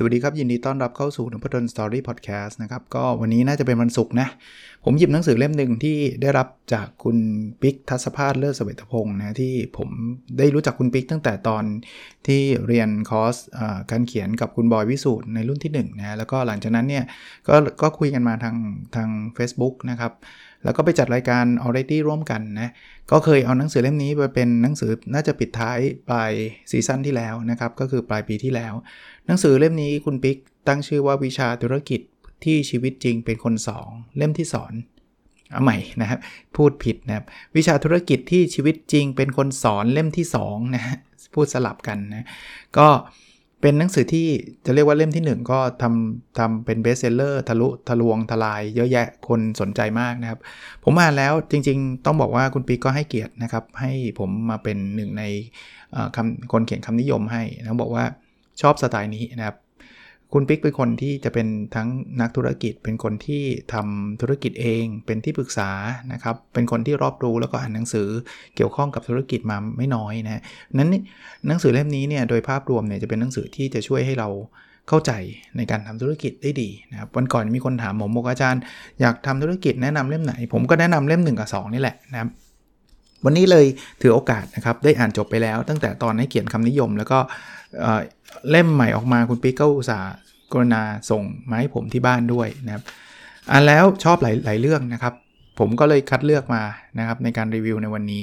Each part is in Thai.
สวัสดีครับ ยินดีต้อนรับเข้าสู่นพดลสตอรี่พอดแคสต์นะครับ ก็วันนี้น่าจะเป็นวันศุกร์นะ ผมหยิบหนังสือเล่มหนึ่งที่ได้รับจากคุณปิ๊กทัศภาสเลิศสเวตพงศ์นะ ที่ผมได้รู้จักคุณปิ๊กตั้งแต่ตอนที่เรียนคอร์สการเขียนกับคุณบอยวิสูตรในรุ่นที่1นะแล้วก็หลังจากนั้นเนี่ยก็ก็คุยกันมาทางทาง Facebook นะครับ แล้วก็ไปจัดรายการ already ร่วมกันนะ ก็เคยเอาหนังสือเล่มนี้ไปเป็นหนังสือน่าจะปิดท้ายปลายซีซั่นที่แล้วนะครับ ก็คือปลายปีที่แล้ว หนังสือเล่มนี้คุณปิ๊กตั้งชื่อว่าวิชาธุรกิจที่ชีวิตจริงเป็นคนสองเล่มที่สอนเอาใหม่นะครับพูดผิดนะครับวิชาธุรกิจที่ชีวิตจริงเป็นคนสอนเล่มที่2นะฮะพูดสลับกันนะก็ เป็นหนังสือที่จะเรียกว่าเล่มที่ 1 ก็ทำทำเป็น bestseller ทะลุทะลวงทลายเยอะแยะคนสนใจมากนะครับ ผมอ่านแล้วจริงๆ ต้องบอกว่าคุณปิ๊กก็ให้เกียรตินะครับ ให้ผมมาเป็นหนึ่งในคำคนเขียนคำนิยมให้นะบอกว่าชอบสไตล์นี้นะครับ คุณปิ๊กเป็นคนที่จะเป็นทั้งนักธุรกิจ เป็นคนที่ทำธุรกิจเอง เป็นที่ปรึกษานะครับ เป็นคนที่รอบรู้แล้วก็อ่านหนังสือเกี่ยวข้องกับธุรกิจมาไม่น้อยนะนั้นหนังสือเล่มนี้เนี่ยโดยภาพรวมเนี่ยจะเป็นหนังสือที่จะช่วยให้เราเข้าใจในการทำธุรกิจได้ดีนะครับวันก่อนมีคนถามผมบอกอาจารย์ อยากทำธุรกิจแนะนำเล่มไหน ผมก็แนะนำเล่ม1กับ2นี่แหละนะครับ วันนี้เลยถือโอกาสนะครับ ได้อ่านจบไปแล้ว ตั้งแต่ตอนให้เขียนคำนิยม แล้วก็เล่มใหม่ออกมาคุณปิ๊กก็อุตส่าห์กรุณาส่งมาให้ผมที่บ้านด้วยนะครับอ่านแล้วชอบหลายหลายเรื่องนะครับ ผมก็เลยคัดเลือกมานะครับในการรีวิวในวันนี้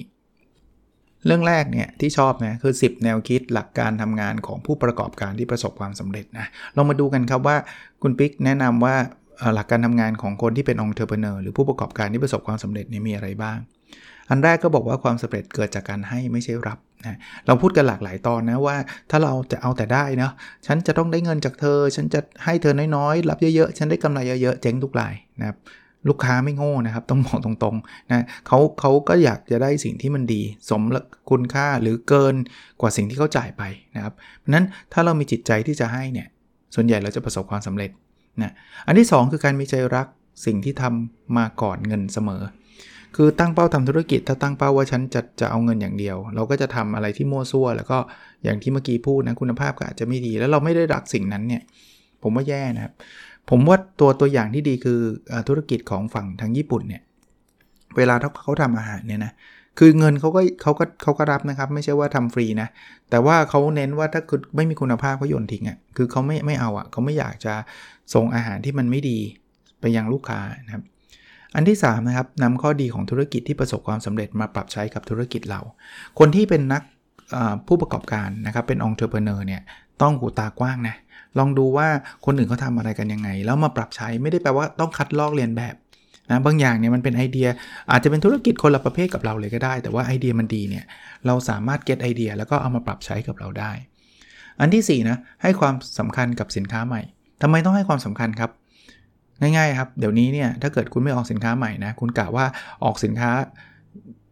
เรื่องแรกเนี่ยที่ชอบนะคือ 10 แนวคิดหลักการทำงานของผู้ประกอบการที่ประสบความสำเร็จนะเรามาดูกันครับว่าคุณปิ๊กแนะนำว่าหลักการทำงานของคนที่เป็น entrepreneur หรือผู้ประกอบการที่ประสบความสำเร็จนี่มีอะไรบ้าง อันแรกก็บอกว่าความสำเร็จเกิดจากการให้ไม่ใช่รับนะเราพูดกันหลากหลายตอนนะว่าถ้าเราจะเอาแต่ได้เนาะฉันจะต้องได้เงินจากเธอ ฉันจะให้เธอน้อยๆ รับเยอะๆ ฉันได้กำไรเยอะๆ เจ๊งทุกรายนะครับลูกค้าไม่โง่นะครับ ต้องบอกตรงๆนะเขาเขาก็อยากจะได้สิ่งที่มันดี สมคุณค่าหรือเกินกว่าสิ่งที่เขาจ่ายไปนะครับเพราะนั้นถ้าเรามีจิตใจที่จะให้เนี่ยส่วนใหญ่เราจะประสบความสำเร็จนะอันที่ 2 คือการมีใจรักสิ่งที่ทำมาก่อนเงินเสมอ คือตั้งเป้าทำธุรกิจถ้าตั้งเป้าว่าฉันจะจะเอาเงินอย่างเดียว เราก็จะทำอะไรที่มั่วซั่ว แล้วก็อย่างที่เมื่อกี้พูดนะคุณภาพก็อาจจะไม่ดี แล้วเราไม่ได้รักสิ่งนั้นเนี่ยผมว่าแย่นะครับ ผมว่าตัวตัวอย่างที่ดีคือธุรกิจของฝั่งทางญี่ปุ่นเนี่ยเวลาเขาทำอาหารเนี่ยนะคือเงินเขาก็เขาก็เขาก็รับนะครับ ไม่ใช่ว่าทำฟรีนะ แต่ว่าเขาเน้นว่าถ้าคุณไม่มีคุณภาพเขาโยนทิ้งอะ่ะคือเขาไม่ไม่เอาอะ่ะเขาไม่อยากจะส่งอาหารที่มันไม่ดีไปยังลูกค้านะครับ อันที่3นะครับนำข้อดีของธุรกิจที่ประสบความสำเร็จมาปรับใช้กับธุรกิจเรา คนที่เป็นนักผู้ประกอบการนะครับเป็น entrepreneur เนี่ยต้องหูตากว้างนะลองดูว่าคนอื่นเขาทำอะไรกันยังไง แล้วมาปรับใช้ไม่ได้แปลว่าต้องคัดลอกเลียนแบบนะบางอย่างเนี่ยมันเป็นไอเดียอาจจะเป็นธุรกิจคนละประเภทกับเราเลยก็ได้ แต่ว่าไอเดียมันดีเนี่ยเราสามารถ get ไอเดียแล้วก็เอามาปรับใช้กับเราได้ อันที่4นะให้ความสำคัญกับสินค้าใหม่ทำไมต้องให้ความสำคัญครับ ง่ายๆครับ เดี๋ยวนี้เนี่ยถ้าเกิดคุณไม่ออกสินค้าใหม่นะ คุณกะว่าออกสินค้า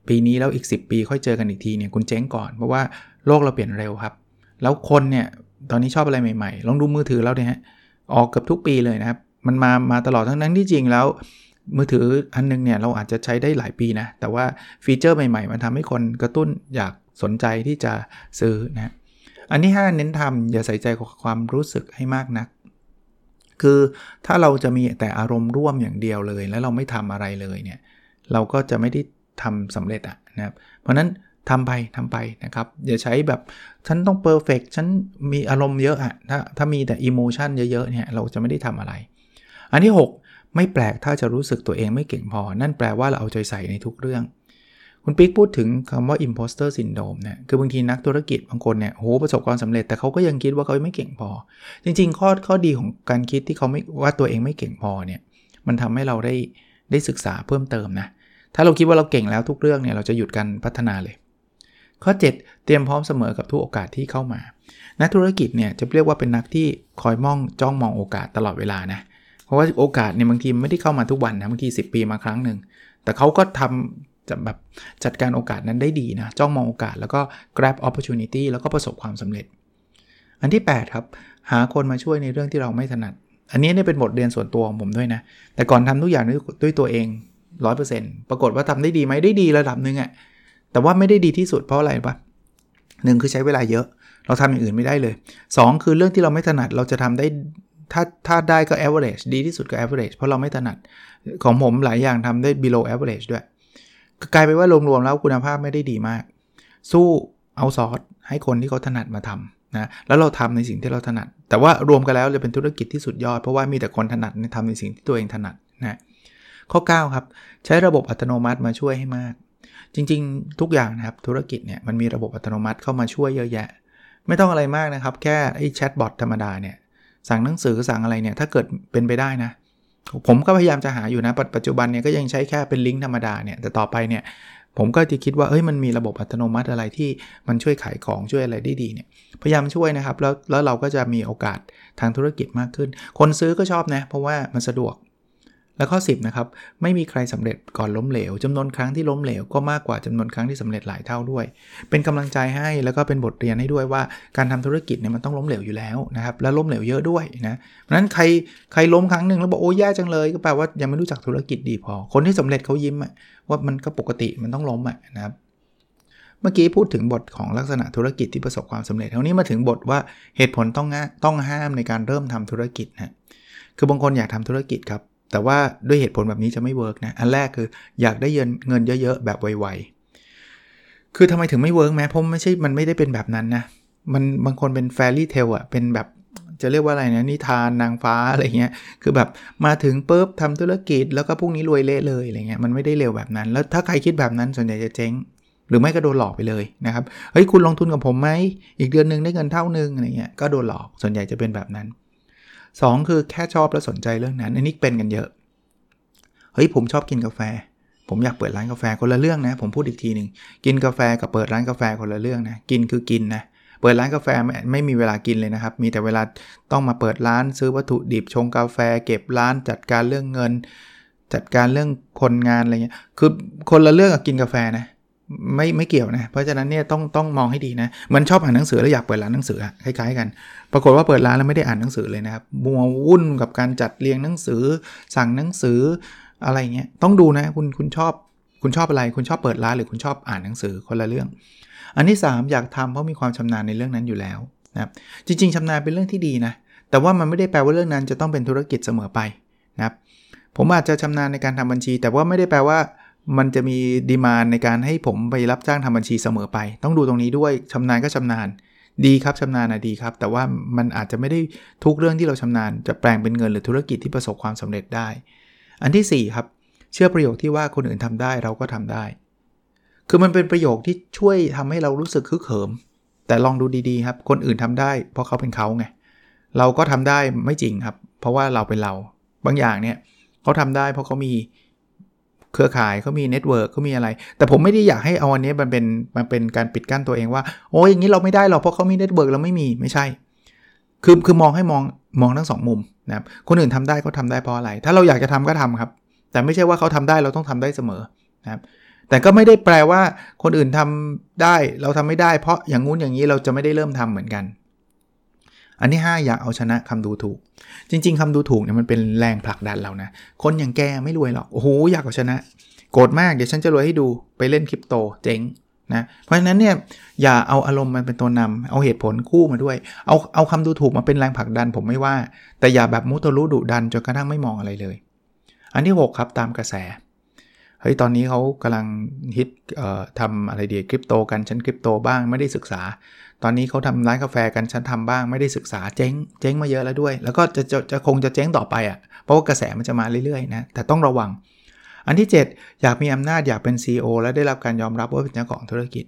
ปีนี้แล้วอีก 10 ปีค่อยเจอกันอีกทีเนี่ยคุณเจ๊งก่อน เพราะว่าโลกเราเปลี่ยนเร็วครับ แล้วคนเนี่ยตอนนี้ชอบอะไรใหม่ๆ ลองดูมือถือแล้วเนี่ยฮะออกเกือบทุกปีเลยนะครับ มันมามาตลอดทั้งนั้นที่จริงแล้ว มือถืออันนึงเนี่ยเราอาจจะใช้ได้หลายปีนะ แต่ว่าฟีเจอร์ใหม่ๆ มันทำให้คนกระตุ้นอยากสนใจที่จะซื้อนะ อันที่5เน้นทำอย่าใส่ใจกับความรู้สึกให้มากนัก คือถ้าเราจะมีแต่อารมณ์ร่วมอย่างเดียวเลย แล้วเราไม่ทำอะไรเลยเนี่ยเราก็จะไม่ได้ทำสำเร็จอะนะครับเพราะนั้นทำไปทำไปนะครับ อย่าใช้แบบฉันต้อง perfect ฉันมีอารมณ์เยอะอะถ้าถ้ามีแต่ emotion เยอะๆเนี่ยเราจะไม่ได้ทำอะไร อันที่ 6 ไม่แปลกถ้าจะรู้สึกตัวเองไม่เก่งพอ นั่นแปลว่าเราเอาใจใส่ในทุกเรื่อง คุณปิ๊กพูดถึงคำว่า imposter syndrome เนี่ยคือบางทีนักธุรกิจบางคนเนี่ยโหประสบความสำเร็จแต่เขาก็ยังคิดว่าเขาไม่เก่งพอ จริง ๆ ข้อข้อดีของการคิดที่เขาไม่ว่าตัวเองไม่เก่งพอเนี่ยมันทำให้เราได้ได้ศึกษาเพิ่มเติมนะถ้าเราคิดว่าเราเก่งแล้วทุกเรื่องเนี่ยเราจะหยุดการพัฒนาเลย ข้อ 7 เตรียมพร้อมเสมอกับทุกโอกาสที่เข้ามา นักธุรกิจเนี่ยจะเรียกว่าเป็นนักที่คอยมองจ้องมองโอกาสตลอดเวลานะเพราะว่าโอกาสเนี่ยบางทีไม่ได้เข้ามาทุกวันนะบางที10 ปีมาครั้งหนึ่งแต่เขาก็ทำ จะแบบจัดการโอกาสนั้นได้ดีนะ จ้องมองโอกาสแล้วก็ grab opportunity แล้วก็ประสบความสำเร็จ อันที่ 8 ครับ หาคนมาช่วยในเรื่องที่เราไม่ถนัด อันนี้เนี่ยเป็นบทเรียนส่วนตัวของผมด้วยนะ แต่ก่อนทำทุกอย่างด้วยด้วยตัวเอง 100%ปรากฏว่าทำได้ดีไหมได้ดีระดับหนึ่งอะแต่ว่าไม่ได้ดีที่สุดเพราะอะไรปะหนึ่งคือใช้เวลาเยอะ เราทำอย่างอื่นไม่ได้เลย 2 คือเรื่องที่เราไม่ถนัดเราจะทำได้ถ้าถ้าได้ก็ average ดีที่สุดก็ average เพราะเราไม่ถนัด ของผมหลายอย่างทำได้ below average ด้วย กลายไปว่ารวมๆแล้วคุณภาพไม่ได้ดีมาก สู้เอาซอร์สให้คนที่เขาถนัดมาทำนะแล้วเราทำในสิ่งที่เราถนัด แต่ว่ารวมกันแล้วจะเป็นธุรกิจที่สุดยอด เพราะว่ามีแต่คนถนัดในทำในสิ่งที่ตัวเองถนัดนะข้อ 9 ครับ ใช้ระบบอัตโนมัติมาช่วยให้มาก จริงๆ ทุกอย่างนะครับธุรกิจเนี่ยมันมีระบบอัตโนมัติเข้ามาช่วยเยอะแยะ ไม่ต้องอะไรมากนะครับ แค่ไอ้แชทบอทธรรมดาเนี่ยสั่งหนังสือสั่งอะไรเนี่ยถ้าเกิดเป็นไปได้นะ ผมก็พยายามจะหาอยู่นะ ปัจจุบันเนี่ยก็ยังใช้แค่เป็นลิงก์ธรรมดาเนี่ย แต่ต่อไปเนี่ยผมก็จะคิดว่าเอ้ยมันมีระบบอัตโนมัติอะไรที่มันช่วยขายของช่วยอะไรได้ดีเนี่ยพยายามช่วยนะครับ แล้วแล้วเราก็จะมีโอกาสทางธุรกิจมากขึ้น คนซื้อก็ชอบนะ เพราะว่ามันสะดวก แล้วข้อ 10นะครับไม่มีใครสำเร็จก่อนล้มเหลวจำนวนครั้งที่ล้มเหลวก็มากกว่าจำนวนครั้งที่สำเร็จหลายเท่าด้วย เป็นกำลังใจให้แล้วก็เป็นบทเรียนให้ด้วยว่าการทำธุรกิจเนี่ยมันต้องล้มเหลวอยู่แล้วนะครับแล้วล้มเหลวเยอะด้วยนะเพราะนั้นใครใครล้มครั้งหนึ่งแล้วบอกโอ้แย่จังเลยก็แปลว่ายังไม่รู้จักธุรกิจดีพอ คนที่สำเร็จเขายิ้มว่ามันก็ปกติมันต้องล้มอะนะครับเมื่อกี้พูดถึงบทของลักษณะธุรกิจที่ประสบความสำเร็จคราวนี้มาถึงบทว่าเหตุผลต้องต้องห้ามในการเริ่มทำธุรกิจนะคือบางคนอยากทำธุรกิจครับ แต่ว่าด้วยเหตุผลแบบนี้จะไม่ work นะ อันแรกคืออยากได้เงินเงินเยอะๆ แบบไวๆ คือทำไมถึงไม่ work แม้เพราะไม่ใช่ มันไม่ได้เป็นแบบนั้นนะ มันบางคนเป็น fairy tale อะเป็นแบบจะเรียกว่าอะไรนะนิทานนางฟ้าอะไรเงี้ย คือแบบมาถึงปุ๊บทำธุรกิจแล้วก็พรุ่งนี้รวยเละเลยอะไรเงี้ย มันไม่ได้เร็วแบบนั้น แล้วถ้าใครคิดแบบนั้นส่วนใหญ่จะเจ๊ง หรือไม่ก็โดนหลอกไปเลยนะครับ เฮ้ยคุณลงทุนกับผมไหม อีกเดือนหนึ่งได้เงินเท่านึงอะไรเงี้ย ก็โดนหลอก ส่วนใหญ่จะเป็นแบบนั้น 2 คือแค่ชอบและสนใจเรื่องนั้น อันนี้เป็นกันเยอะ เฮ้ยผมชอบกินกาแฟ ผมอยากเปิดร้านกาแฟคนละเรื่องนะ ผมพูดอีกทีหนึ่งกินกาแฟกับเปิดร้านกาแฟคนละเรื่องนะ กินคือกินนะ เปิดร้านกาแฟไม่ไม่มีเวลากินเลยนะครับ มีแต่เวลาต้องมาเปิดร้านซื้อวัตถุดิบชงกาแฟ เก็บร้านจัดการเรื่องเงิน จัดการเรื่องคนงานอะไรเงี้ย คือคนละเรื่องกับกินกาแฟนะ ไม่ไม่เกี่ยวนะ เพราะฉะนั้นเนี่ยต้องต้องมองให้ดีนะมันชอบอ่านหนังสือแล้วอยากเปิดร้านหนังสือคล้ายๆกัน ปรากฏว่าเปิดร้านแล้วไม่ได้อ่านหนังสือเลยนะครับมัววุ่นกับการจัดเรียงหนังสือ สั่งหนังสืออะไรเงี้ยต้องดูนะคุณคุณชอบคุณชอบอะไร คุณชอบเปิดร้านหรือคุณชอบอ่านหนังสือคนละเรื่อง อันที่ 3 อยากทำเพราะมีความชำนาญในเรื่องนั้นอยู่แล้วนะครับจริง ๆชำนาญเป็นเรื่องที่ดีนะแต่ว่ามันไม่ได้แปลว่าเรื่องนั้นจะต้องเป็นธุรกิจเสมอไปนะครับผมอาจจะชำนาญในการทำบัญชี แต่ว่าไม่ได้แปลว่า มันจะมีดีมานในการให้ผมไปรับจ้างทำบัญชีเสมอไป ต้องดูตรงนี้ด้วยชำนาญก็ชำนาญ ดีครับชำนาญนะดีครับ แต่ว่ามันอาจจะไม่ได้ทุกเรื่องที่เราชำนาญ จะแปลงเป็นเงินหรือธุรกิจที่ประสบความสำเร็จได้ อันที่ 4 ครับ เชื่อประโยคที่ว่าคนอื่นทำได้เราก็ทำได้ คือมันเป็นประโยคที่ช่วยทำให้เรารู้สึกฮึกเหิม แต่ลองดูดีๆครับ คนอื่นทำได้ เพราะเขาเป็นเขาไงเราก็ทำได้ไม่จริงครับ เพราะว่าเราเป็นเรา บางอย่างเนี่ยเขาทำได้เพราะเขามี เครือข่ายเขามี network เขามีอะไร แต่ผมไม่ได้อยากให้เอาอันนี้มันเป็นมันเป็นการปิดกั้นตัวเองว่า โอ้ยอย่างนี้เราไม่ได้หรอกเพราะเขามี network เราไม่มีไม่ใช่ คือคือมองให้มองมองทั้งสองมุมนะครับคนอื่นทำได้เขาทำได้เพราะอะไร ถ้าเราอยากจะทำก็ทำครับ แต่ไม่ใช่ว่าเขาทำได้เราต้องทำได้เสมอนะครับแต่ก็ไม่ได้แปลว่าคนอื่นทำได้เราทำไม่ได้ เพราะอย่างงู้นอย่างนี้เราจะไม่ได้เริ่มทำเหมือนกัน อันที่5อยากเอาชนะคำดูถูก จริง ๆคำดูถูกเนี่ยมันเป็นแรงผลักดันเรานะ คนอย่างแกไม่รวยหรอก โอ้โหอยากเอาชนะ โกรธมาก เดี๋ยวฉันจะรวยให้ดูไปเล่นคริปโตเจ๊งนะ เพราะฉะนั้นเนี่ยอย่าเอาอารมณ์มันเป็นตัวนำเอาเหตุผลคู่มาด้วย เอาเอาคำดูถูกมาเป็นแรงผลักดันผมไม่ว่า แต่อย่าแบบมุตรุดุดันจนกระทั่งไม่มองอะไรเลย อันที่ 6 ครับตามกระแสเฮ้ยตอนนี้เขากำลังฮิตทำอะไรดีคริปโตกันฉันคริปโตบ้างไม่ได้ศึกษา ตอนนี้เขาทำร้านกาแฟกันฉันทำบ้างไม่ได้ศึกษาเจ๊ง เจ๊งมาเยอะแล้วด้วย แล้วก็จะจะจะคงจะเจ๊งต่อไปอะ่ะเพราะว่ากระแสมันจะมาเรื่อยๆนะแต่ต้องระวัง อันที่ 7 อยากมีอำนาจอยากเป็น CEO และได้รับการยอมรับว่าเป็นเจ้าของธุรกิจ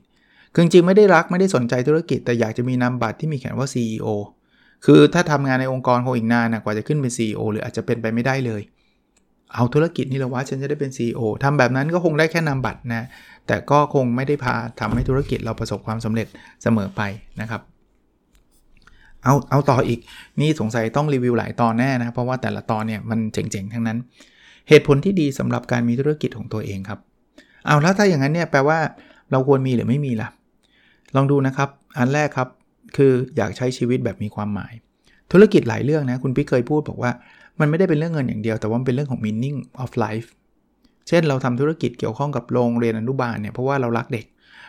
คือจริงไม่ได้รักไม่ได้สนใจธุรกิจ แต่อยากจะมีนามบัตรที่มีเขียนว่า CEO คือถ้าทำงานในองค์กรคงอีกนานนะกว่าจะขึ้นเป็น CEO หรืออาจจะเป็นไปไม่ได้เลย เอาธุรกิจนี่แหละว่าฉันจะได้เป็น CEO ทำแบบนั้นก็คงได้แค่นำบัตรนะ แต่ก็คงไม่ได้พาทำให้ธุรกิจเราประสบความสำเร็จเสมอไปนะครับ เอาเอาต่ออีกนี่สงสัยต้องรีวิวหลายตอนแน่นะเพราะว่าแต่ละตอนเนี่ยมันเจ๋งๆทั้งนั้น เหตุผลที่ดีสำหรับการมีธุรกิจของตัวเองครับเอาแล้วถ้าอย่างนั้นเนี่ยแปลว่าเราควรมีหรือไม่มีล่ะ ลองดูนะครับ อันแรกครับ คืออยากใช้ชีวิตแบบมีความหมาย ธุรกิจหลายเรื่องนะ คุณพี่เคยพูดบอกว่า มันไม่ได้เป็นเรื่องเงินอย่างเดียว แต่ว่าเป็นเรื่องของ meaning of life เช่นเราทำธุรกิจเกี่ยวข้องกับโรงเรียนอนุบาลเนี่ยเพราะว่าเรารักเด็ก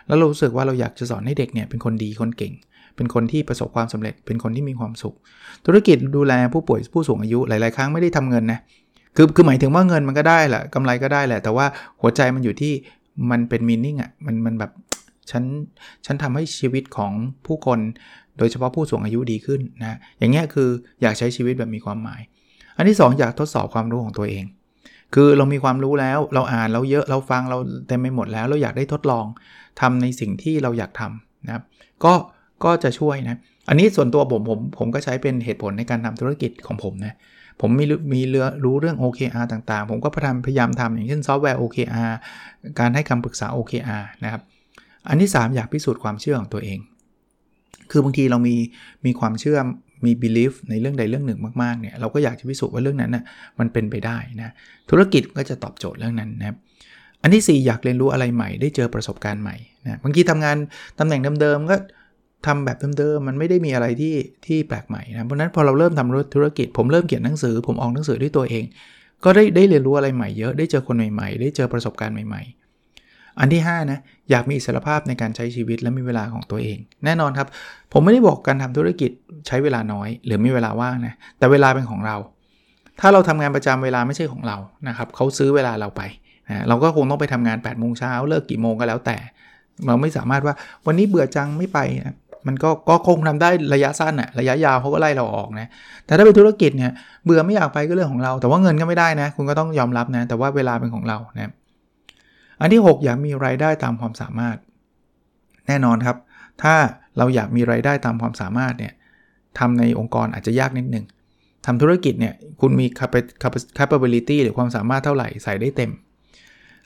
แล้วเรารู้สึกว่าเราอยากจะสอนให้เด็กเนี่ยเป็นคนดีคนเก่ง เป็นคนที่ประสบความสำเร็จ เป็นคนที่มีความสุข ธุรกิจดูแลผู้ป่วยผู้สูงอายุหลาย ๆ ครั้งไม่ได้ทำเงินนะคือคือหมายถึงว่าเงินมันก็ได้แหละกำไรก็ได้แหละแต่ว่าหัวใจมันอยู่ที่มันเป็น meaning อะมันมันแบบฉันฉันทำให้ชีวิตของผู้คนโดยเฉพาะผู้สูงอายุดีขึ้นนะอย่างเงี้ยคืออยากใช้ชีวิตแบบมีความหมาย อันที่ 2 อยากทดสอบความรู้ของตัวเอง คือเรามีความรู้แล้วเราอ่านเราเยอะเราฟังเราเต็มไปหมดแล้ว เราอยากได้ทดลองทำในสิ่งที่เราอยากทำนะครับก็ก็จะช่วยนะอันนี้ส่วนตัวผมผมผมก็ใช้เป็นเหตุผลในการทำธุรกิจของผมนะผมมีมีเรือรู้เรื่อง OKR ต่างๆ ผมก็พยายามพยายามทำอย่างเช่นซอฟต์แวร์ OKR การให้คำปรึกษา OKR นะครับ อันที่ 3 อยากพิสูจน์ความเชื่อของตัวเอง คือบางทีเรามีมีความเชื่อ มี belief ในเรื่องใดเรื่องหนึ่งมากๆเนี่ยเราก็อยากจะพิสูจน์ว่าเรื่องนั้นนะ่ะมันเป็นไปได้นะธุรกิจก็จะตอบโจทย์เรื่องนั้นนะครับอันที่ 4 อยากเรียนรู้อะไรใหม่ ได้เจอประสบการณ์ใหม่นะบางทีทำงานตำแหน่งเดิมๆก็ทำแบบเดิมๆมันไม่ได้มีอะไรที่ที่แปลกใหม่นะเพราะนั้นพอเราเริ่มทำธุรกิจ ผมเริ่มเขียนหนังสือ ผมออกหนังสือด้วยตัวเอง ก็ได้ได้เรียนรู้อะไรใหม่เยอะได้เจอคนใหม่ๆ ได้เจอประสบการณ์ใหม่ๆ อันที่5นะอยากมีอิสรภาพในการใช้ชีวิตและมีเวลาของตัวเอง แน่นอนครับ ผมไม่ได้บอกการทำธุรกิจใช้เวลาน้อย หรือมีเวลาว่างนะแต่เวลาเป็นของเรา ถ้าเราทำงานประจำเวลาไม่ใช่ของเรานะครับเขาซื้อเวลาเราไปนะเราก็คงต้องไปทำงาน8ปดโมงเช้าเลิกกี่โมงก็แล้วแต่ เราไม่สามารถว่าวันนี้เบื่อจังไม่ไปนะมันก็ก็คงทำได้ระยะสั้นอะระยะยาวเขาก็ไล่เราออกนะแต่ถ้าเป็นธุรกิจเนี่ยเบื่อไม่อยากไปก็เรื่องของเรา แต่ว่าเงินก็ไม่ได้นะ คุณก็ต้องยอมรับนะแต่ว่าเวลาเป็นของเรานะ อันที่ 6 อยากมีรายได้ตามความสามารถ แน่นอนครับ ถ้าเราอยากมีรายได้ตามความสามารถเนี่ยทำในองค์กรอาจจะยากนิดนึงทำธุรกิจเนี่ยคุณมี capability หรือความสามารถเท่าไหร่ใส่ได้เต็ม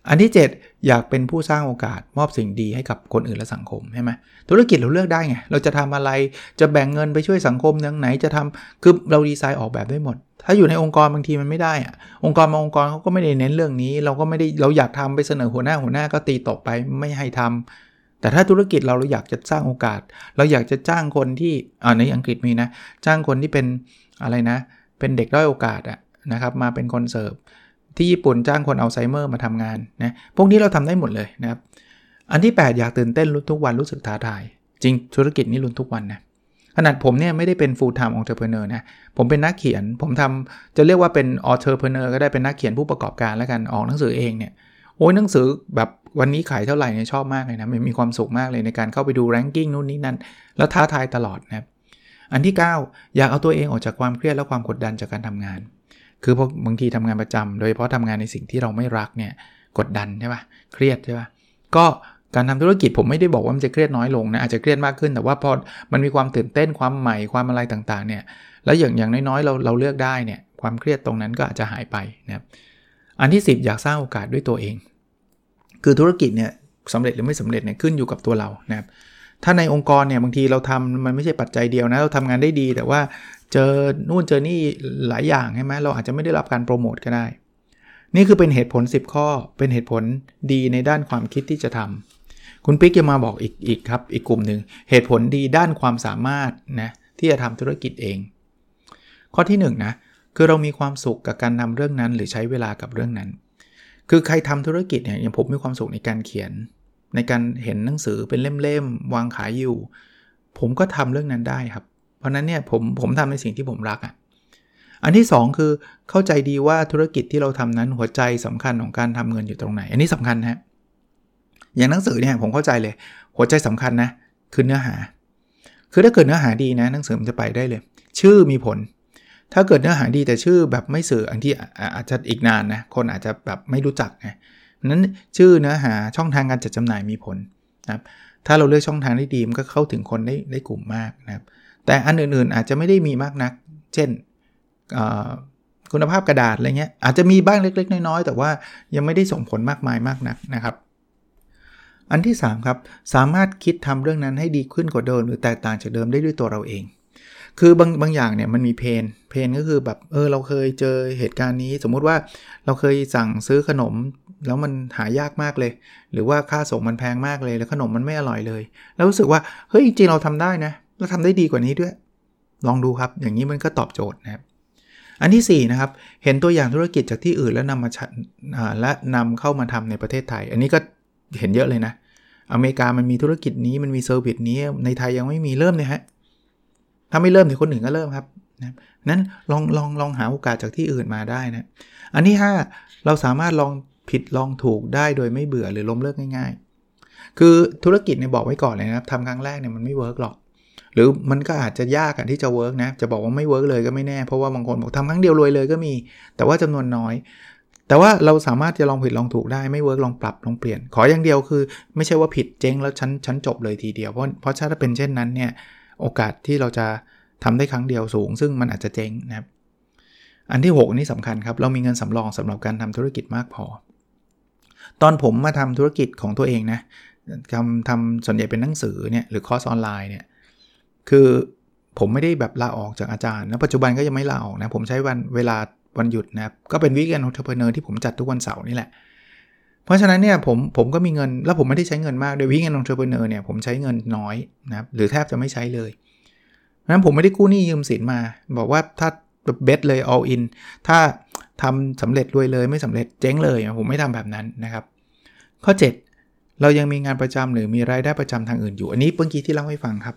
อันที่ 7 อยากเป็นผู้สร้างโอกาสมอบสิ่งดีให้กับคนอื่นและสังคมใช่ไหมธุรกิจเราเลือกได้ไง เราจะทำอะไรจะแบ่งเงินไปช่วยสังคมยังไหนจะทำคือเราดีไซน์ออกแบบได้หมด ถ้าอยู่ในองค์กรบางทีมันไม่ได้อะองค์กรบางองค์กรเขาก็ไม่ได้เน้นเรื่องนี้ เราก็ไม่ได้เราอยากทำไปเสนอหัวหน้าหัวหน้าก็ตีตกไปไม่ให้ทำแต่ถ้าธุรกิจเราเราอยากจะสร้างโอกาส เราอยากจะจ้างคนที่อ่าในอังกฤษมีนะ จ้างคนที่เป็นอะไรนะ เป็นเด็กด้อยโอกาสอะนะครับมาเป็นคนเสิร์ฟ ที่ญี่ปุ่นจ้างคนอัลไซเมอร์มาทำงานนะพวกนี้เราทำได้หมดเลยนะครับอันที่ 8 อยากตื่นเต้นลุ้นทุกวันรู้สึกท้าทาย จริงธุรกิจนี้ลุ้นทุกวันนะขนาดผมเนี่ยไม่ได้เป็น full time entrepreneur นะผมเป็นนักเขียนผมทำจะเรียกว่าเป็น entrepreneur ก็ได้เป็นนักเขียนผู้ประกอบการแล้วกันออกหนังสือเองเนี่ยโอ้ยหนังสือแบบวันนี้ขายเท่าไหร่เนี่ยชอบมากเลยนะมันมีความสุขมากเลยในการเข้าไปดู ranking นู่นนี่นั่นแล้วท้าทายตลอดนะครับอันที่ 9 อยากเอาตัวเองออกจากความเครียดและความกดดันจากการทำงาน คือพอบางทีทำงานประจำโดยเฉพาะทำงานในสิ่งที่เราไม่รักเนี่ยกดดันใช่ปะเครียดใช่ปะก็การทำธุรกิจผมไม่ได้บอกว่ามันจะเครียดน้อยลงนะอาจจะเครียดมากขึ้นแต่ว่าพอมันมีความตื่นเต้นความใหม่ความอะไรต่างๆเนี่ยแล้วอย่างอย่างน้อยๆเราเราเลือกได้เนี่ยความเครียดตรงนั้นก็อาจจะหายไปนะครับอันที่ 10 อยากสร้างโอกาสด้วยตัวเอง คือธุรกิจเนี่ยสำเร็จหรือไม่สำเร็จเนี่ยขึ้นอยู่กับตัวเรานะครับถ้าในองค์กรเนี่ยบางทีเราทำมันไม่ใช่ปัจจัยเดียวนะเราทำงานได้ดี แต่ว่า เจอนู่นเจอนี่หลายอย่างใช่ไหมเราอาจจะไม่ได้รับการโปรโมทก็ได้ นี่คือเป็นเหตุผล 10 ข้อ เป็นเหตุผลดีในด้านความคิดที่จะทำคุณปิ๊กจะมาบอกอีกอีกครับอีกกลุ่มหนึ่งเหตุผลดีด้านความสามารถนะที่จะทำธุรกิจเอง ข้อที่1นนะคือเรามีความสุขกับการนำเรื่องนั้น หรือใช้เวลากับเรื่องนั้น คือใครทำธุรกิจเนี่ยอย่างผมมีความสุขในการเขียน ในการเห็นหนังสือเป็นเล่มๆวางขายอยู่ ผมก็ทำเรื่องนั้นได้ครับ เพราะนั้นเนี่ยผมผมทำในสิ่งที่ผมรักอะ่ะอันที่ 2 คือเข้าใจดีว่าธุรกิจที่เราทำนั้นหัวใจสำคัญของการทำเงินอยู่ตรงไหน อันนี้สำคัญนะอย่างหนังสือเนี่ยผมเข้าใจเลย หัวใจสำคัญนะคือเนื้อหา คือถ้าเกิดเนื้อหาดีนะหนังสือมันจะไปได้เลย ชื่อมีผล ถ้าเกิดเนื้อหาดีแต่ชื่อแบบไม่สื่ออันที่อาจจะอีกนานนะคนอาจจะแบบไม่รู้จักไงนั้นชื่อเนื้อหาช่องทางการจัดจำหน่ายมีผลนะครับถ้าเราเลือกช่องทางที่ดีมันก็เข้าถึงคนได้ได้กลุ่มมากนะครับ แต่อันอื่นๆอาจจะไม่ได้มีมากนัก เช่นคุณภาพกระดาษอะไรเงี้ยอาจจะมีบ้างเล็ก ๆ น้อยๆแต่ว่ายังไม่ได้ส่งผลมากมายมากนักนะครับ อันที่ 3 ครับ สามารถคิดทำเรื่องนั้นให้ดีขึ้นกว่าเดิม หรือแตกต่างจากเดิมได้ด้วยตัวเราเอง คือบางบางอย่างเนี่ยมันมีเพนเพนก็คือแบบเออเราเคยเจอเหตุการณ์นี้ สมมุติว่าเราเคยสั่งซื้อขนม แล้วมันหายากมากเลย หรือว่าค่าส่งมันแพงมากเลยแล้วขนมมันไม่อร่อยเลย แล้วรู้สึกว่าเฮ้ยจริงเราทำได้นะ เราทำได้ดีกว่านี้ด้วย ลองดูครับ อย่างนี้มันก็ตอบโจทย์นะครับ อันที่4นะครับเห็นตัวอย่างธุรกิจจากที่อื่นแล้วนำมาและนำเข้ามาทำในประเทศไทย อันนี้ก็เห็นเยอะเลยนะ อเมริกามันมีธุรกิจนี้มันมี service นี้ในไทยยังไม่มีเริ่มเนี่ยฮะถ้าไม่เริ่มเดี๋ยวคนอื่นก็เริ่มครับนะนั้นลองลองลองหาโอกาสจากที่อื่นมาได้นะ อันที่ 5 เราสามารถลองผิดลองถูกได้โดยไม่เบื่อหรือล้มเลิกง่าย ๆ คือธุรกิจเนี่ยบอกไว้ก่อนเลยนะครับทำครั้งแรกเนี่ยมันไม่ work หรอก หรือมันก็อาจจะยากที่จะ work นะ จะบอกว่าไม่ work เลยก็ไม่แน่ เพราะว่าบางคนบอกทำครั้งเดียวรวยเลยก็มี แต่ว่าจำนวนน้อย แต่ว่าเราสามารถจะลองผิดลองถูกได้ไม่ work ลองปรับลองเปลี่ยน ขออย่างเดียวคือ ไม่ใช่ว่าผิดเจ๊งแล้วฉันฉันจบเลยทีเดียวเพราะเพราะถ้าเป็นเช่นนั้นเนี่ยโอกาสที่เราจะทำได้ครั้งเดียวสูง ซึ่งมันอาจจะเจ๊งนะครับอันที่ 6 นี่สำคัญครับ เรามีเงินสำรองสำหรับการทำธุรกิจมากพอ ตอนผมมาทำธุรกิจของตัวเองนะทำทำส่วนใหญ่เป็นหนังสือเนี่ยหรือคอร์สออนไลน์เนี่ย คือผมไม่ได้แบบลาออกจากอาจารย์แล้วปัจจุบันก็ยังไม่ลาออกนะ ผมใช้วันเวลาวันหยุดนะครับ ก็เป็น Weekend Entrepreneur ที่ผมจัดทุกวันเสาร์นี่แหละ เพราะฉะนั้นเนี่ยผมผมก็มีเงินแล้วผมไม่ได้ใช้เงินมากโดย Weekend Entrepreneur เนี่ยผมใช้เงินน้อยนะครับหรือแทบจะไม่ใช้เลยนั้นผมไม่ได้กู้หนี้ยืมสินมา บอกว่าถ้า bet เลย all in ถ้าทำสำเร็จรวยเลยไม่สำเร็จเจ๊งเลย ผมไม่ทำแบบนั้นนะครับ ข้อ 7 เรายังมีงานประจำหรือมีรายได้ประจำทางอื่นอยู่ อันนี้เมื่อกี้ที่เล่าให้ฟังครับ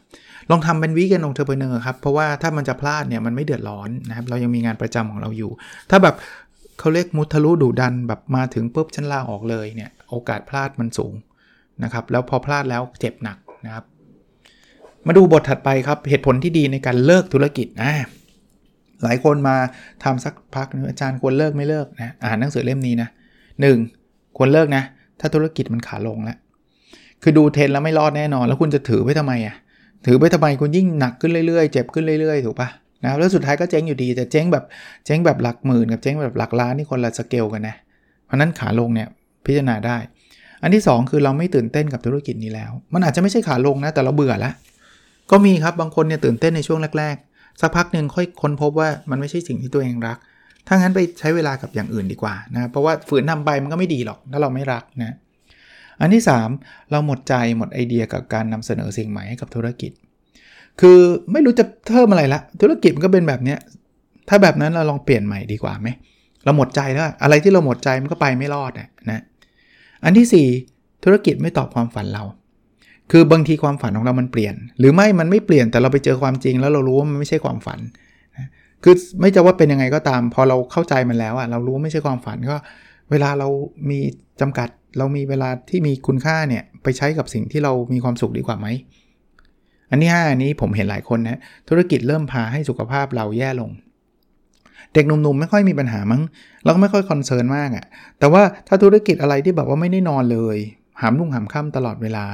ลองทำเป็น Weekend Entrepreneur ครับ เพราะว่าถ้ามันจะพลาดเนี่ยมันไม่เดือดร้อนนะครับ เรายังมีงานประจำของเราอยู่ ถ้าแบบเขาเรียกมุทะลุดุดันแบบมาถึงปุ๊บฉันลาออกเลยเนี่ยโอกาสพลาดมันสูงนะครับ แล้วพอพลาดแล้วเจ็บหนักนะครับ มาดูบทถัดไปครับ เหตุผลที่ดีในการเลิกธุรกิจนะหลายคนมาทำสักพักนึงอาจารย์ควรเลิกไม่เลิกนะอ่านหนังสือเล่มนี้นะหนึ่งควรเลิกนะ ถ้าธุรกิจมันขาลงแล้วคือดูเทรนแล้วไม่รอดแน่นอน แล้วคุณจะถือไว้ทำไมอะถือไว้ทำไมคุณยิ่งหนักขึ้นเรื่อยๆ เจ็บขึ้นเรื่อยๆ ถูกปะนะแล้วสุดท้ายก็เจ๊งอยู่ดี แต่เจ๊งแบบเจ๊งแบบหลักหมื่นกับเจ๊งแบบหลักล้านนี่คนละสเกลกันนะ เพราะนั้นขาลงเนี่ยพิจารณาได้ อันที่ 2 คือเราไม่ตื่นเต้นกับธุรกิจนี้แล้ว มันอาจจะไม่ใช่ขาลงนะแต่เราเบื่อแล้วก็มีครับบางคนเนี่ยตื่นเต้นในช่วงแรก ๆ สักพักหนึ่งค่อยค้นพบว่ามันไม่ใช่สิ่งที่ตัวเองรัก ถ้างั้นไปใช้เวลากับอย่างอื่นดีกว่านะ เพราะว่าฝืนทาไปมันก็ไม่ดีหรอก ถ้าเราไม่รักนะ อันที่ 3 เราหมดใจหมดไอเดียกับการนำเสนอสิ่งใหม่ให้กับธุรกิจ คือไม่รู้จะเพิ่มอะไรละ ธุรกิจมันก็เป็นแบบเนี้ย ถ้าแบบนั้นเราลองเปลี่ยนใหม่ดีกว่าไหม เราหมดใจแล้ว อะไรที่เราหมดใจมันก็ไปไม่รอดนะ อันที่ 4 ธุรกิจไม่ตอบความฝันเรา คือบางทีความฝันของเรามันเปลี่ยน หรือไม่มันไม่เปลี่ยนแต่เราไปเจอความจริง แล้วเรารู้ว่ามันไม่ใช่ความฝัน คือไม่จะว่าเป็นยังไงก็ตาม พอเราเข้าใจมันแล้วอะเรารู้ว่าไม่ใช่ความฝันก็ เวลาเรามีจำกัด เรามีเวลาที่มีคุณค่าเนี่ยไปใช้กับสิ่งที่เรามีความสุขดีกว่าไหมอันที่5อันนี้ผมเห็นหลายคนนะธุรกิจเริ่มพาให้สุขภาพเราแย่ลง เด็กหนุ่มๆไม่ค่อยมีปัญหามั้งเราก็ไม่ค่อยคอนเซิร์นมากอะ่ะแต่ว่าถ้าธุรกิจอะไรที่แบบว่าไม่ได้นอนเลย หามลุ่งหามค่ำตลอดเวลา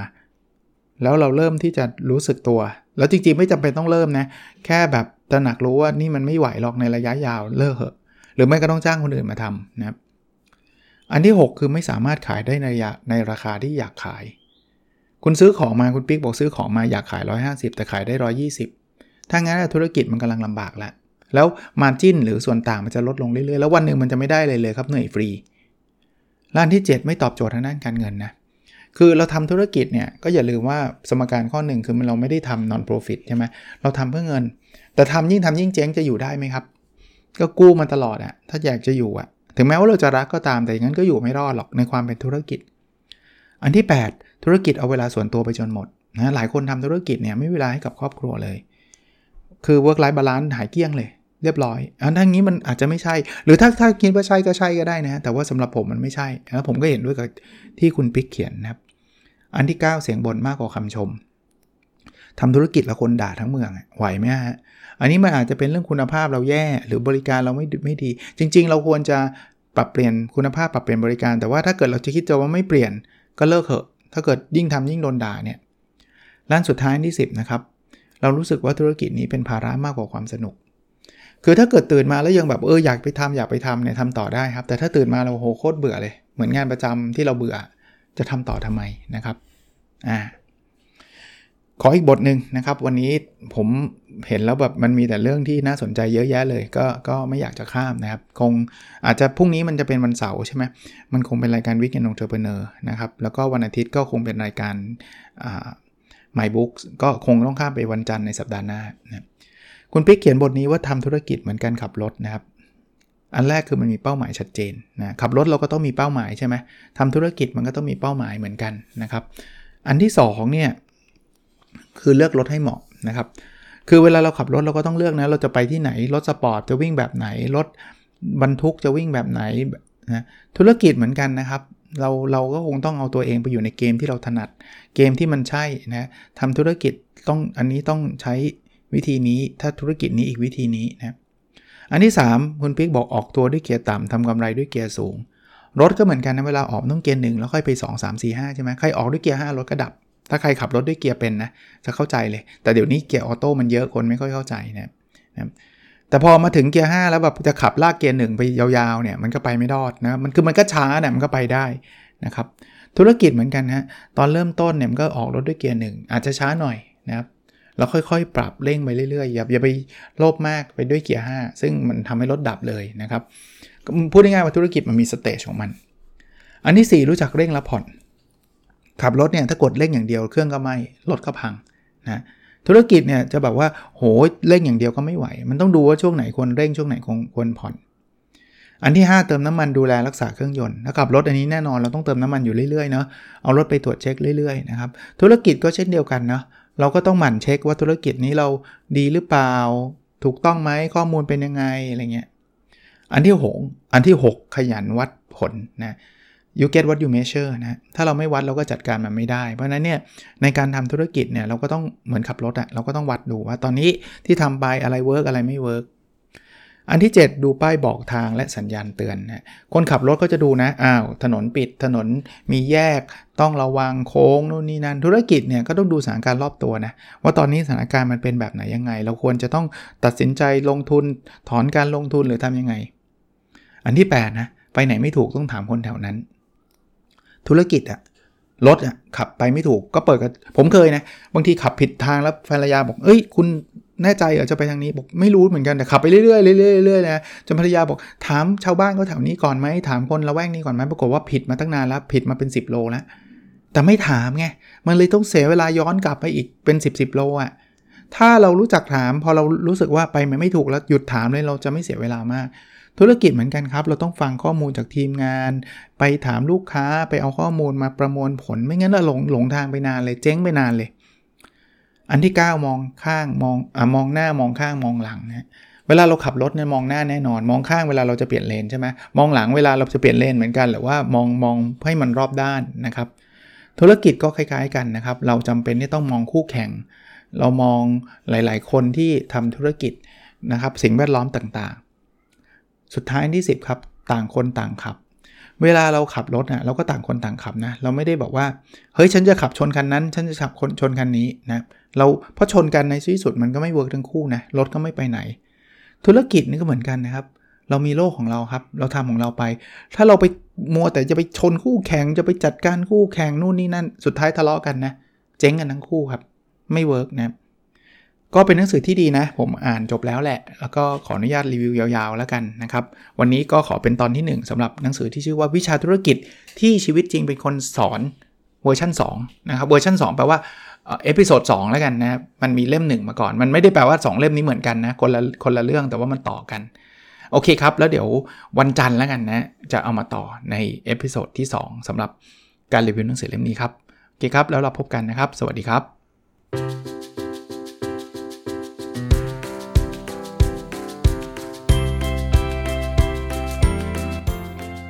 แล้วเราเริ่มที่จะรู้สึกตัว แล้วจริงๆไม่จำเป็นต้องเริ่มนะ แค่แบบตระหนักรู้ว่านี่มันไม่ไหวหรอกในระยะยาวเลิกเหอะ หรือไม่ก็ต้องจ้างคนอื่นมาทำนะครับ อันที่ 6 คือไม่สามารถขายได้ในระยะในราคาที่อยากขาย คุณซื้อของมาคุณปิ๊กบอกซื้อของมาอยากขาย 150 แต่ขายได้ 120 ถ้างั้นธุรกิจมันกำลังลำบากแล้วแล้วมาจิ้นหรือส่วนต่างมันจะลดลงเรื่อยๆ แล้ววันหนึ่งมันจะไม่ได้เลยเลยครับเหนื่อยฟรีร้านที่ 7 ไม่ตอบโจทย์ทางด้านการเงินนะ คือเราทำธุรกิจเนี่ยก็อย่าลืมว่าสมการข้อหนึ่งคือเราไม่ได้ทำ non profit ใช่ไหมเราทำเพื่อเงิน แต่ทำยิ่งทำยิ่งเจ๊งจะอยู่ได้ไหมครับ ก็กู้มาตลอดอะถ้าอยากจะอยู่อะถึงแม้ว่าเราจะรักก็ตามแต่อย่างนั้นก็อยู่ไม่รอดหรอกในความเป็นธุรกิจ อันที่ 8 ธุรกิจเอาเวลาส่วนตัวไปจนหมดนะหลายคนทำธุรกิจเนี่ยไม่เวลาให้กับครอบครัวเลย คือ work life balance หายเกี้ยงเลย เรียบร้อยอันทั้งนี้มันอาจจะไม่ใช่ หรือถ้าถ้าคิดว่าใช่ก็ใช่ก็ได้นะ แต่ว่าสำหรับผมมันไม่ใช่แล้วผมก็เห็นด้วยกับที่คุณปิ๊กเขียนนะครับ อันที่ 9 เสียงบ่นมากกว่าคำชมทำธุรกิจแล้วคนด่าทั้งเมืองไหวไหมฮะอันนี้มันอาจจะเป็นเรื่องคุณภาพเราแย่ หรือบริการเราไม่ไม่ดี จริง ๆ เราควรจะปรับเปลี่ยนคุณภาพปรับเปลี่ยนบริการ แต่ว่าถ้าเกิดเราจะคิดจะว่าไม่เปลี่ยนก็เลิกเถอะ ถ้าเกิดยิ่งทำยิ่งโดนด่าเนี่ยร้านสุดท้ายที่ 10 นะครับ เรารู้สึกว่าธุรกิจนี้เป็นภาระมากกว่าความสนุก คือถ้าเกิดตื่นมาแล้วยังแบบเอออยากไปทำอยากไปทำเนี่ยทำต่อได้ครับ แต่ถ้าตื่นมาเราโหโคตรเบื่อเลย เหมือนงานประจำที่เราเบื่อจะทำต่อทำไมนะครับอ่าขออีกบทหนึ่งนะครับ วันนี้ผมเห็นแล้วแบบมันมีแต่เรื่องที่น่าสนใจเยอะแยะเลย ก็ก็ไม่อยากจะข้ามนะครับ คงอาจจะพรุ่งนี้มันจะเป็นวันเสาร์ใช่ไหมมันคงเป็นรายการ Weekend Entrepreneur นะครับ แล้วก็วันอาทิตย์ก็คงเป็นรายการอ่า My Books ก็คงต้องข้ามไปวันจันทร์ในสัปดาห์หน้านะ คุณปิ๊กเขียนบทนี้ว่าทำธุรกิจเหมือนการขับรถนะครับ อันแรกคือมันมีเป้าหมายชัดเจนนะขับรถเราก็ต้องมีเป้าหมายใช่ไหมทำธุรกิจมันก็ต้องมีเป้าหมายเหมือนกันนะครับ อันที่2เนี่ยคือเลือกรถให้เหมาะนะครับ คือเวลาเราขับรถเราก็ต้องเลือกนะเราจะไปที่ไหนรถสปอร์ตจะวิ่งแบบไหนรถบรรทุกจะวิ่งแบบไหนนะธุรกิจเหมือนกันนะครับ เราเราก็คงต้องเอาตัวเองไปอยู่ในเกมที่เราถนัด เกมที่มันใช่นะทำธุรกิจต้องอันนี้ต้องใช้ วิธีนี้ถ้าธุรกิจนี้อีกวิธีนี้นะอันที่ 3 คุณปิ๊กบอกออกตัวด้วยเกียร์ต่ำทำกำไรด้วยเกียร์สูง รถก็เหมือนกันนะเวลาออกต้องเกียร์หนึ่งแล้วค่อยไป 2 3 4 5ใช่ไหมใครออกด้วยเกียร์5รถก็ดับ ถ้าใครขับรถด้วยเกียร์เป็นนะจะเข้าใจเลย แต่เดี๋ยวนี้เกียร์ออโต้มันเยอะคนไม่ค่อยเข้าใจนะนะแต่พอมาถึงเกียร์5แล้วแบบจะขับลากเกียร์หนึ่งไปยาวๆเนี่ยมันก็ไปไม่รอดนะมันคือมันก็ช้าเนี่ยมันก็ไปได้นะครับธุรกิจเหมือนกันฮะตอนเริ่มต้นเนี่ยมันก็ออกรถด้วยเกียร์หนึ่งอาจจะช้าหน่อยนะครับ แล้วค่อยๆ ปรับเร่งไปเรื่อยๆอย่าอย่าไปโลภมากไปด้วยเกียร์5ซึ่งมันทำให้รถดับเลยนะครับพูดง่ายๆว่าธุรกิจมันมีสเตจของมัน อันที่ 4 รู้จักเร่งและผ่อน ขับรถเนี่ยถ้ากดเร่งอย่างเดียวเครื่องก็ไหม้รถก็พังนะธุรกิจเนี่ยจะแบบว่าโหเร่งอย่างเดียวก็ไม่ไหว มันต้องดูว่าช่วงไหนควรเร่งช่วงไหนควรผ่อน อันที่ 5 เติมน้ำมันดูแลรักษาเครื่องยนต์ถ้าขับรถอันนี้แน่นอนเราต้องเติมน้ำมันอยู่เรื่อยๆเนาะเอารถไปตรวจเช็คเรื่อยๆนะครับธุรกิจก็เช่นเดียวกันเนาะ เราก็ต้องหมั่นเช็คว่าธุรกิจนี้เราดีหรือเปล่า ถูกต้องไหมข้อมูลเป็นยังไงอะไรเงี้ยอันที่6อันที่ 6 ขยันวัดผลนะ you get what you measure นะถ้าเราไม่วัดเราก็จัดการมันไม่ได้ เพราะฉะนั้นเนี่ยในการทำธุรกิจเนี่ยเราก็ต้องเหมือนขับรถอะเราก็ต้องวัดดูว่าตอนนี้ที่ทำไปอะไร work อะไรไม่ work อันที่ 7 ดูป้ายบอกทางและสัญญาณเตือนนะคนขับรถก็จะดูนะ อ้าว ถนนปิด ถนนมีแยก ต้องระวังโค้งนู่นนี่นั่น ธุรกิจเนี่ยก็ต้องดูสถานการณ์รอบตัวนะ ว่าตอนนี้สถานการณ์มันเป็นแบบไหนยังไง เราควรจะต้องตัดสินใจลงทุน ถอนการลงทุนหรือทำยังไง อันที่8นะ ไปไหนไม่ถูกต้องถามคนแถวนั้น ธุรกิจอะรถอะขับไปไม่ถูกก็เปิดกับผมเคยนะ บางทีขับผิดทางแล้วภรรยาบอก เอ้ย คุณ แน่ใจเหรอจะไปทางนี้บอกไม่รู้เหมือนกันแต่ขับไปเรื่อยๆเรื่อยๆเรื่อยๆนะจนภรรยาบอกถามชาวบ้านเขาแถวนี้ก่อนไหมถามคนละแวกนี้ก่อนไหมปรากฏว่าผิดมาตั้งนานแล้วผิดมาเป็น 10 โลแล้วแต่ไม่ถามไงมันเลยต้องเสียเวลาย้อนกลับไปอีกเป็น 10บสโลอะถ้าเรารู้จักถามพอเรารู้สึกว่าไปมันไม่ถูกแล้วหยุดถามเลยเราจะไม่เสียเวลามาก ธุรกิจเหมือนกันครับ เราต้องฟังข้อมูลจากทีมงาน ไปถามลูกค้าไปเอาข้อมูลมาประมวลผลไม่งั้นเราหลงหลงทางไปนานเลยเจ๊งไปนานเลย อันที่ 9 มองข้างมองอ่ามองหน้ามองข้างมองหลังนะเวลาเราขับรถเนี่ยมองหน้าแน่นอน มองข้างเวลาเราจะเปลี่ยนเลนใช่ไหมมองหลังเวลาเราจะเปลี่ยนเลนเหมือนกันหรือว่ามองมองให้มันรอบด้านนะครับ ธุรกิจก็คล้ายๆกันนะครับ เราจำเป็นที่ต้องมองคู่แข่ง เรามองหลายๆ คนที่ทำธุรกิจนะครับ สิ่งแวดล้อมต่างๆ สุดท้ายที่ 10 ครับ ต่างคนต่างขับ เวลาเราขับรถนะเราก็ต่างคนต่างขับนะ เราไม่ได้บอกว่า เฮ้ย ฉันจะขับชนคันนั้น ฉันจะขับคนชนคันนี้นะเราพอชนกันในที่สุดมันก็ไม่ work ทั้งคู่นะรถก็ไม่ไปไหน ธุรกิจนี่ก็เหมือนกันนะครับ เรามีโลกของเราครับ เราทำของเราไป ถ้าเราไปมัวแต่จะไปชนคู่แข่งจะไปจัดการคู่แข่งนู่นนี่นั่น สุดท้ายทะเลาะกันนะเจ๊งกันทั้งคู่ครับ ไม่ work นะ ก็เป็นหนังสือที่ดีนะ ผมอ่านจบแล้วแหละ แล้วก็ขออนุญาตรีวิวยาวๆแล้วกันนะครับ วันนี้ก็ขอเป็นตอนที่ 1สำหรับหนังสือที่ชื่อว่าวิชาธุรกิจที่ชีวิตจริงเป็นคนสอนเวอร์ชัน2นะครับเวอร์ชัน2แปลว่า episode 2แล้วกันนะมันมีเล่มหนึ่งมาก่อน มันไม่ได้แปลว่า 2 เล่มนี้เหมือนกันนะคนละคนละเรื่องแต่ว่ามันต่อกัน โอเคครับ แล้วเดี๋ยววันจันทร์แล้วกันนะจะเอามาต่อใน episode ที่ 2สำหรับการรีวิวหนังสือเล่มนี้ครับโอเคครับแล้วเราพบกันนะครับ สวัสดีครับ